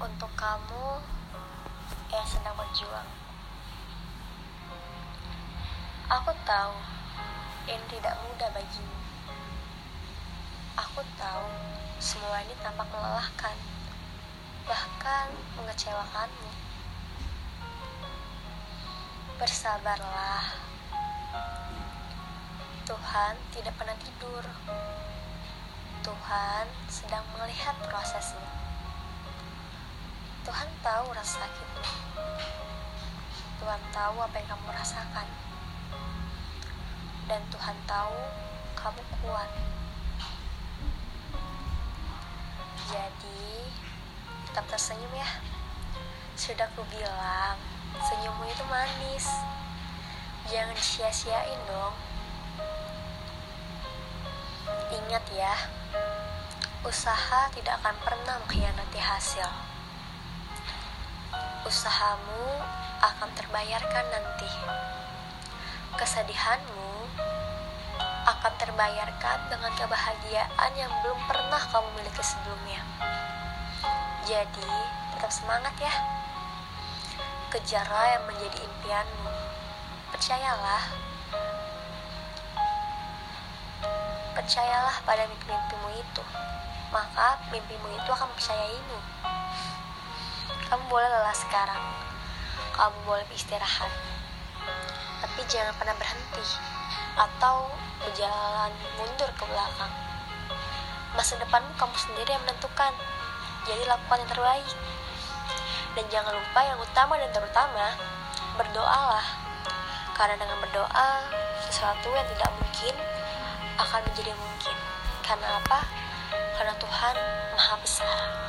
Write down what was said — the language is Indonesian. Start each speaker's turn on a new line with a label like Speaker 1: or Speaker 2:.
Speaker 1: untuk kamu yang sedang berjuang. Aku tahu ini tidak mudah bagimu. Aku tahu semua ini tampak melelahkan, bahkan mengecewakanmu. Bersabarlah. Tuhan tidak pernah tidur. Tuhan sedang melihat prosesmu. Tuhan tahu rasa sakitmu. Tuhan tahu apa yang kamu rasakan. Dan Tuhan tahu kamu kuat. Jadi, tetap tersenyum ya. Sudah ku bilang, senyummu itu manis. Jangan sia-siain dong. Ingat ya, usaha tidak akan pernah mengkhianati hasil. Usahamu akan terbayarkan nanti. Kesedihanmu akan terbayarkan dengan kebahagiaan yang belum pernah kamu miliki sebelumnya. Jadi, tetap semangat ya. Kejarlah yang menjadi impianmu. Percayalah. Percayalah pada mimpi-mimpimu itu. Maka mimpimu itu akan percayaimu. Kamu boleh lelah sekarang. Kamu boleh istirahat. Tapi jangan pernah berhenti atau berjalan mundur ke belakang. Masa depanmu kamu sendiri yang menentukan. Jadi lakukan yang terbaik. Dan jangan lupa yang utama dan terutama, berdoalah. Karena dengan berdoa, sesuatu yang tidak mungkin akan menjadi mungkin. Karena apa? Karena Tuhan Maha Besar.